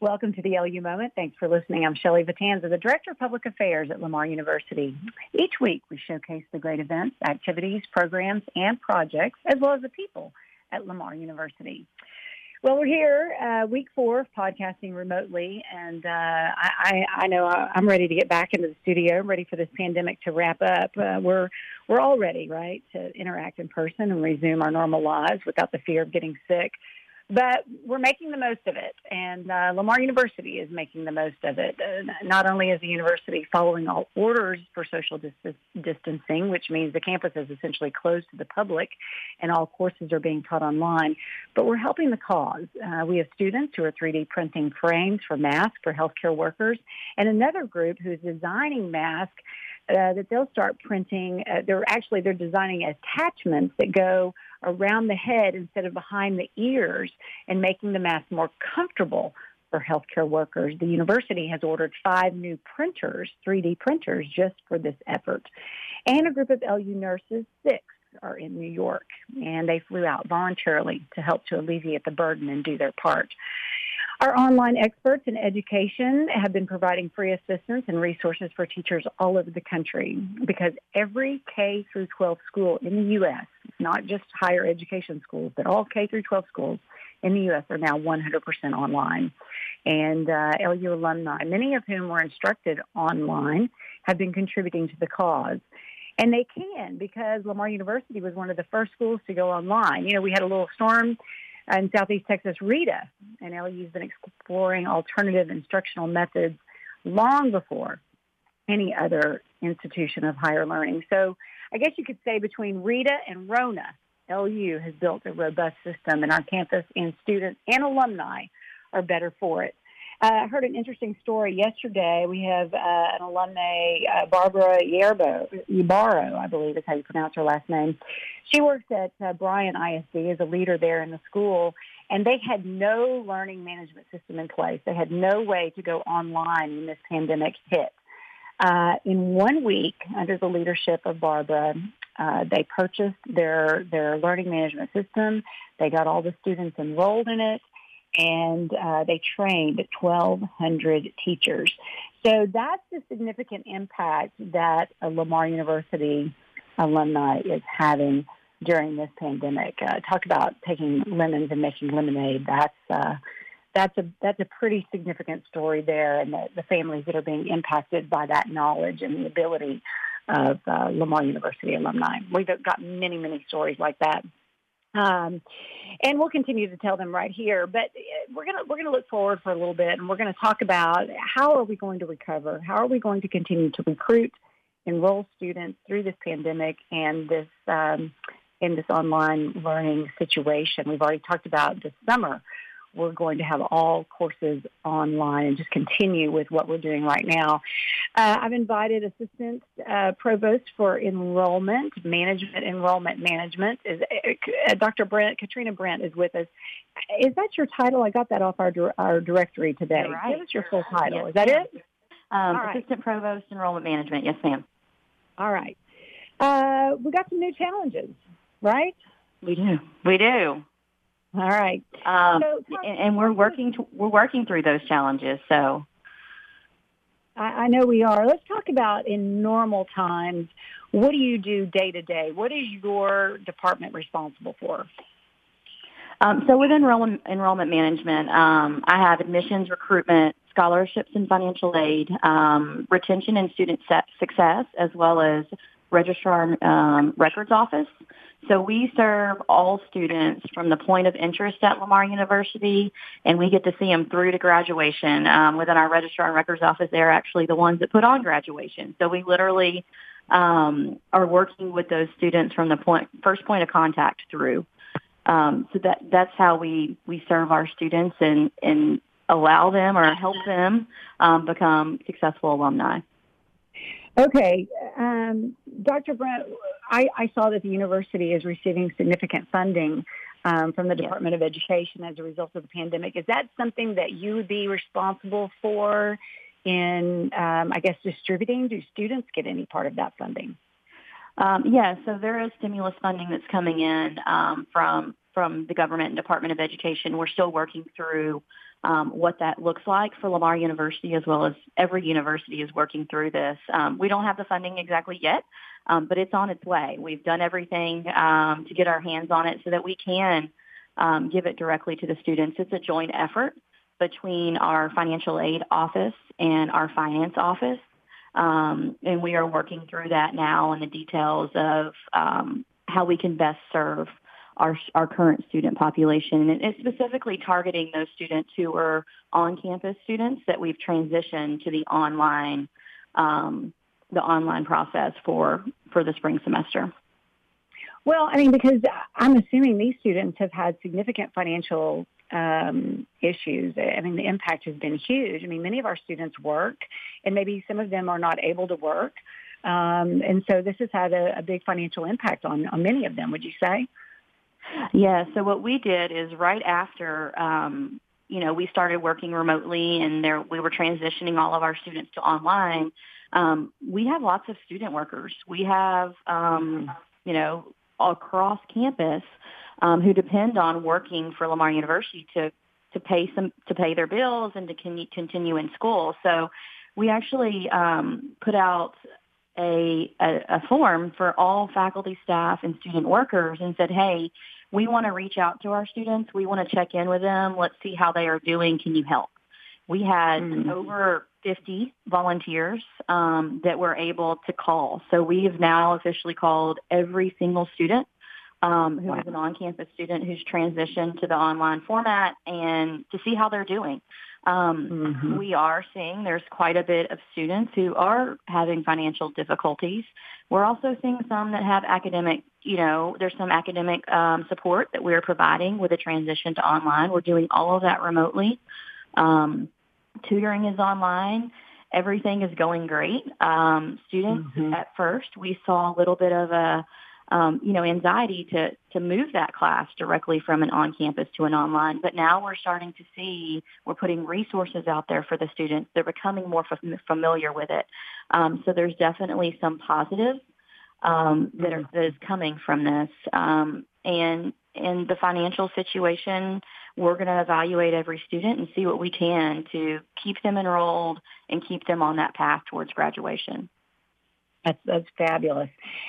Welcome to the LU Moment. Thanks for listening. I'm Shelley Vitanza, the Director of Public Affairs at Lamar University. Each week, we showcase the great events, activities, programs, and projects, as well as the people at Lamar University. Well, we're here, uh, week four of podcasting remotely, and uh, I, I, know I'm ready to get back into the studio. I'm ready for this pandemic to wrap up. Uh, we're we're all ready, right, to interact in person and resume our normal lives without the fear of getting sick but we're making the most of it, and uh, Lamar University is making the most of it. Uh, not only is the university following all orders for social dis- distancing, which means the campus is essentially closed to the public, and all courses are being taught online, but we're helping the cause. Uh, we have students who are 3D printing frames for masks for healthcare workers, and another group who's designing masks uh, that they'll start printing. Uh, they're actually they're designing attachments that go around the head instead of behind the ears, and making the mask more comfortable for healthcare workers. The university has ordered five new printers, 3D printers, just for this effort, and a group of LU nurses, six, are in New York, and they flew out voluntarily to help to alleviate the burden and do their part. Our online experts in education have been providing free assistance and resources for teachers all over the country because every K through 12 school in the U.S., not just higher education schools, but all K through 12 schools in the U.S. are now 100% online. And uh, LU alumni, many of whom were instructed online, have been contributing to the cause. And they can because Lamar University was one of the first schools to go online. You know, we had a little storm in Southeast Texas, Rita, and LU's been exploring alternative instructional methods long before any other institution of higher learning. So I guess you could say between Rita and Rona, LU has built a robust system, and our campus and students and alumni are better for it. Uh, I heard an interesting story yesterday. We have uh, an alumni, uh, Barbara Yerbo, Ybarro, I believe is how you pronounce her last name. She works at Bryan ISD as a leader there in the school, and they had no learning management system in place. They had no way to go online when this pandemic hit. Uh, in one week, under the leadership of Barbara, uh, they purchased their their learning management system. They got all the students enrolled in it and uh, they trained 1,200 teachers. So that's the significant impact that a Lamar University alumni is having during this pandemic. Uh, talk about taking lemons and making lemonade. That's uh, that's a that's a pretty significant story there, and the, the families that are being impacted by that knowledge and the ability of uh, Lamar University alumni. We've got many many stories like that. Um, and we'll continue to tell them right here. But uh, we're gonna we're gonna look forward for a little bit, and we're gonna talk about how are we going to recover? How are we going to continue to recruit, enroll students through this pandemic and this um, in this online learning situation? We've already talked about this summer we're going to have all courses online and just continue with what we're doing right now. Uh, I've invited Assistant uh, Provost for Enrollment Management, Enrollment Management. Is uh, Dr. Brent, Katrina Brent is with us. Is that your title? I got that off our our directory today. Right. Give us your full title. Yes, is that ma'am. it? Um, right. Assistant Provost Enrollment Management. Yes, ma'am. All right. Uh, we got some new challenges, right? We do. We do. All right. Um, So, and, and we're working. To, we're working through those challenges. So I, I know we are. Let's talk about in normal times. What do you do day to day? What is your department responsible for? Um, so with enrollment, enrollment management, um, I have admissions, recruitment, scholarships and financial aid, um, retention and student success, as well as registrar um, records office. So we serve all students from the point of interest at Lamar University, and we get to see them through to graduation. Um, within our registrar and records office, they're actually the ones that put on graduation. So we literally um, are working with those students from the point, first point of contact through. Um, so that that's how we we serve our students and and allow them or help them um, become successful alumni. Okay, um, Dr. Brent, I, I saw that the university is receiving significant funding um, from the Yes. Department of Education as a result of the pandemic. Is that something that you would be responsible for in, um, I guess, distributing? Do students get any part of that funding? Um, yeah, so there is stimulus funding that's coming in um, from from the government and Department of Education. We're still working through um, what that looks like for Lamar University as well as every university is working through this. Um, we don't have the funding exactly yet, um, but it's on its way. We've done everything um, to get our hands on it so that we can um, give it directly to the students. It's a joint effort between our financial aid office and our finance office. Um, and we are working through that now and the details of how we can best serve our, our current student population. And it's specifically targeting those students who are on-campus students that we've transitioned to the online, um, the online process for, for the spring semester. Well, I mean, because I'm assuming these students have had significant financial um, issues. I mean, the impact has been huge. I mean, many of our students work, and maybe some of them are not able to work. Um, and so this has had a, a big financial impact on, on many of them, would you say? Yeah. So what we did is right after, um, you know, we started working remotely and there we were transitioning all of our students to online. Um, we have lots of student workers. We have, um, you know, across campus um, who depend on working for Lamar University to to pay some to pay their bills and to continue in school. So we actually um, put out a, a, a form for all faculty, staff, and student workers and said, hey, we want to reach out to our students. We want to check in with them. Let's see how they are doing. Can you help? We had mm-hmm. over 50 volunteers um, that were able to call. So we have now officially called every single student um, who wow. is an on-campus student who's transitioned to the online format and to see how they're doing. Um, mm-hmm. We are seeing there's quite a bit of students who are having financial difficulties. We're also seeing some that have academic, you know, there's some academic um, support that we're providing with a transition to online. We're doing all of that remotely. Um, tutoring is online. Everything is going great. Um, students mm-hmm. at first, we saw a little bit of a um, you know, anxiety to, to move that class directly from an on-campus to an online. But now we're starting to see, we're putting resources out there for the students. They're becoming more f- familiar with it. Um, so there's definitely some positives um, that, are, that is coming from this. Um, and in the financial situation, we're going to evaluate every student and see what we can to keep them enrolled and keep them on that path towards graduation. That's, that's fabulous.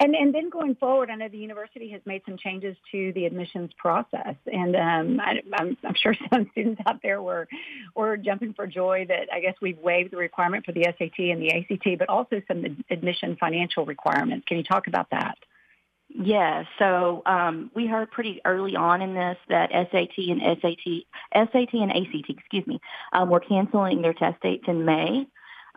And and then going forward, I know the university has made some changes to the admissions process, and um, I, am I'm sure some students out there were were jumping for joy that I guess we've waived the requirement for the SAT and the ACT, but also some admission financial requirements. Can you talk about that? Yeah, so um, we heard pretty early on in this that SAT and SAT, SAT and ACT, excuse me, um, were canceling their test dates in May.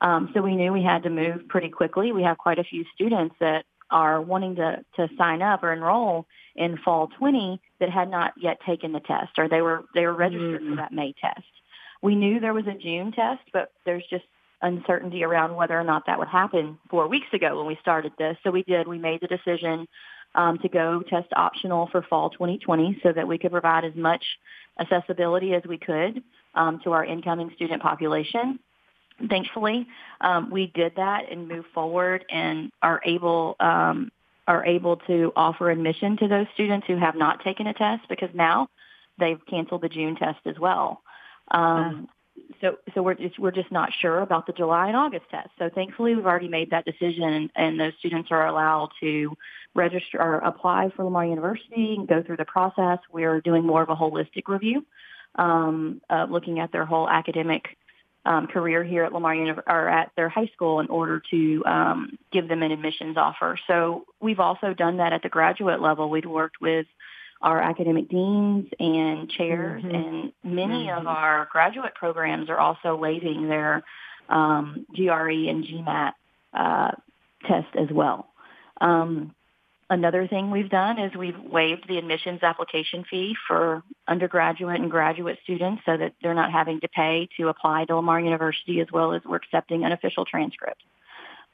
Um, so we knew we had to move pretty quickly. We have quite a few students that are wanting to, to sign up or enroll in fall 20 that had not yet taken the test or they were, they were registered mm-hmm. for that May test. We knew there was a June test, but there's just uncertainty around whether or not that would happen four weeks ago when we started this. So we did, we made the decision um, to go test optional for fall 2020 so that we could provide as much accessibility as we could um, to our incoming student population thankfully, um, we did that and moved forward and are able um, are able to offer admission to those students who have not taken a test because now they've canceled the June test as well. Um, so so we're just we're just not sure about the July and August test. So thankfully we've already made that decision and, those students are allowed to register or apply for Lamar University and go through the process. We're doing more of a holistic review, um, uh, looking at their whole academic um, career here at Lamar Univ- or at their high school in order to um, give them an admissions offer. So we've also done that at the graduate level. We've worked with our academic deans and chairs, mm-hmm. and many mm-hmm. of our graduate programs are also waiving their um, GRE and GMAT uh, test as well. Um, Another thing we've done is we've waived the admissions application fee for undergraduate and graduate students so that they're not having to pay to apply to Lamar University as well as we're accepting unofficial transcripts.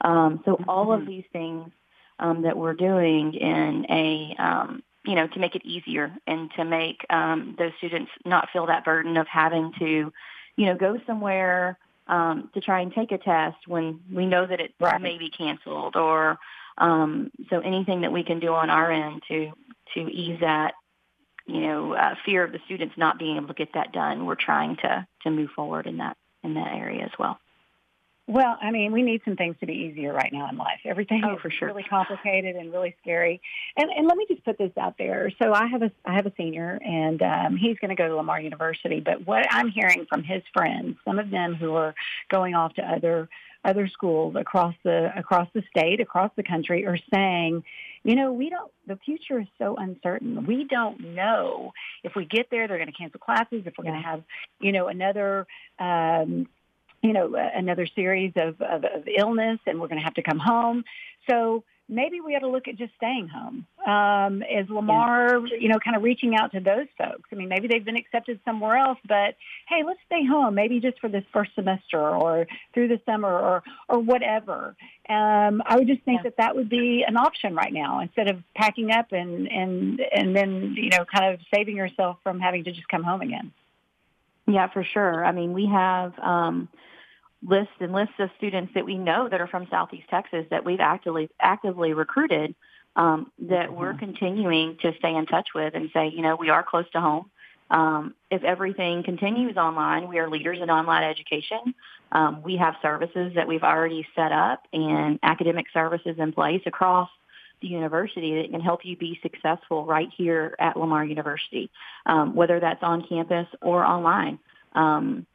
Um, so all of mm-hmm. these things um, that we're doing in a, um, you know, to make it easier and to make um, those students not feel that burden of having to, you know, go somewhere um, to try and take a test when we know that it right. may be canceled or um, so anything that we can do on our end to to ease that you know, uh, fear of the students not being able to get that done, we're trying to to move forward in that in that area as well. Well, I mean, we need some things to be easier right now in life. Everything oh, is for sure. really complicated and really scary. And and let me just put this out there. So I have a I have a senior, and um, he's going to go to Lamar University. But what I'm hearing from his friends, some of them who are going off to other other schools across the across the state, across the country, are saying, you know, we don't. The future is so uncertain. We don't know if we get there, they're going to cancel classes. If we're going to have, you know, another. Um, you know, another series of, of, of illness and we're going to have to come home. So maybe we ought to look at just staying home. Um, is Lamar, you know, kind of reaching out to those folks? I mean, maybe they've been accepted somewhere else, but hey, let's stay home, maybe just for this first semester or through the summer or or whatever. Um, I would just think yeah. that that would be an option right now instead of packing up and and and then you know, kind of saving yourself from having to just come home again. Yeah, for sure. I mean, we have. Um, lists and lists of students that we know that are from Southeast Texas that we've actively actively recruited um, that mm-hmm. we're continuing to stay in touch with and say, you know, we are close to home. Um, if everything continues online, we are leaders in online education. Um, we have services that we've already set up and academic services in place across the university that can help you be successful right here at Lamar University, um, whether that's on campus or online. Um,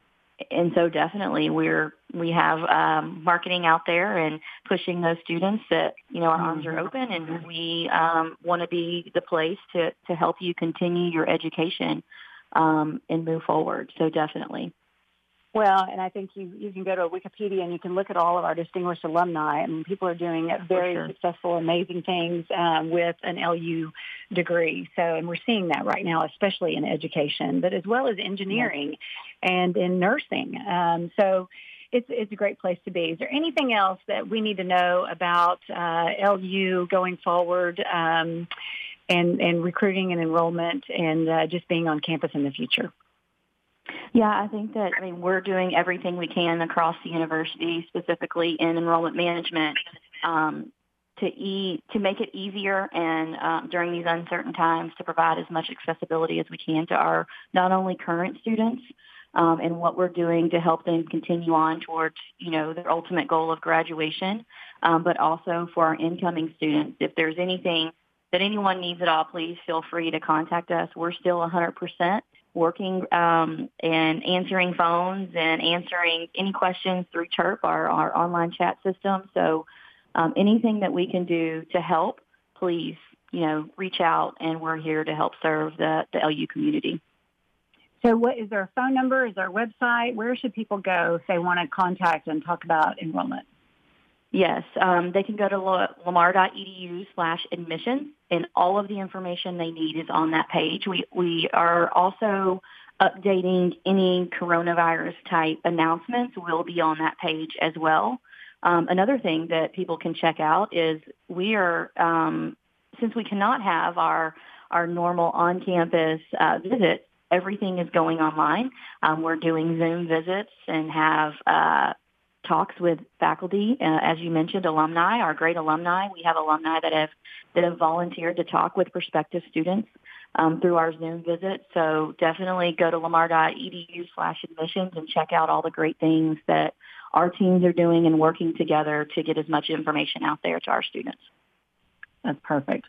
and so definitely we're we have um, marketing out there and pushing those students that you know our arms are mm-hmm. open and we um, want to be the place to to help you continue your education um, and move forward. So definitely. Well, and I think you, you can go to Wikipedia and you can look at all of our distinguished alumni. I mean, people are doing very sure. successful, amazing things um, with an LU degree. So, and we're seeing that right now, especially in education, but as well as engineering yeah. and in nursing. Um, so, it's it's a great place to be. Is there anything else that we need to know about uh, LU going forward? Um, and, and recruiting and enrollment and uh, just being on campus in the future. Yeah, I think that, I mean, we're doing everything we can across the university, specifically in enrollment management, um, to e- to make it easier and um, during these uncertain times to provide as much accessibility as we can to our not only current students um, and what we're doing to help them continue on towards you know their ultimate goal of graduation, um, but also for our incoming students. If there's anything that anyone needs at all, please feel free to contact us. We're still 100% working um, and answering phones and answering any questions through Chirp, our, our online chat system. So um, anything that we can do to help, please, you know, reach out and we're here to help serve the, the LU community. So what is a phone number? Is a website? Where should people go if they want to contact and talk about enrollment? Yes, um, they can go to lamar.edu slash admissions, and all of the information they need is on that page. We we are also updating any coronavirus type announcements will be on that page as well. Um, another thing that people can check out is we are um, since we cannot have our our normal on campus uh, visits, everything is going online. Um, we're doing Zoom visits and have uh, talks with faculty, uh, as you mentioned, alumni, our great alumni. We have alumni that have that have volunteered to talk with prospective students um, through our Zoom visits. So definitely go to lamar.edu slash admissions and check out all the great things that our teams are doing and working together to get as much information out there to our students. That's perfect.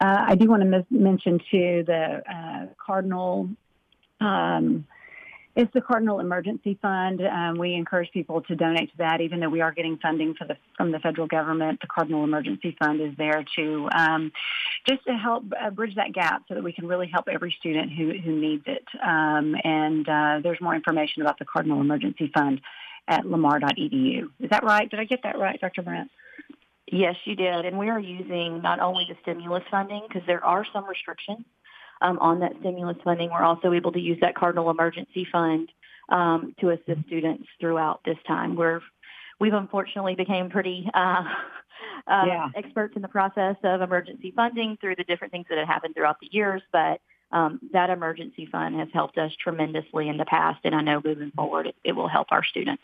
Uh, I do want to mis- mention too the uh, Cardinal um, it's the Cardinal Emergency Fund. Um, we encourage people to donate to that, even though we are getting funding the, from the federal government. The Cardinal Emergency Fund is there to um, just to help uh, bridge that gap so that we can really help every student who, who needs it. Um, and uh, there's more information about the Cardinal Emergency Fund at lamar.edu. Is that right? Did I get that right, Dr. Brandt? Yes, you did. And we are using not only the stimulus funding because there are some restrictions um, on that stimulus funding. We're also able to use that Cardinal Emergency Fund um, to assist students throughout this time. We're we've unfortunately became pretty uh, uh, yeah. experts in the process of emergency funding through the different things that have happened throughout the years, but um, that emergency fund has helped us tremendously in the past, and I know moving forward it, it will help our students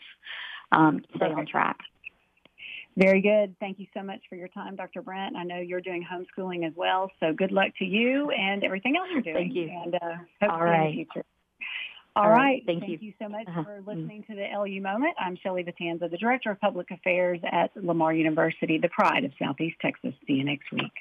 um, stay on track. Very good. Thank you so much for your time, Dr. Brent. I know you're doing homeschooling as well, so good luck to you and everything else you're doing. Thank you. And uh, hopefully All right. in the future. All right. Thank, Thank you. you so much Uh-huh. for listening to the LU Moment. I'm Shelley Vitanza, the Director of Public Affairs at Lamar University, the pride of Southeast Texas. See you next week.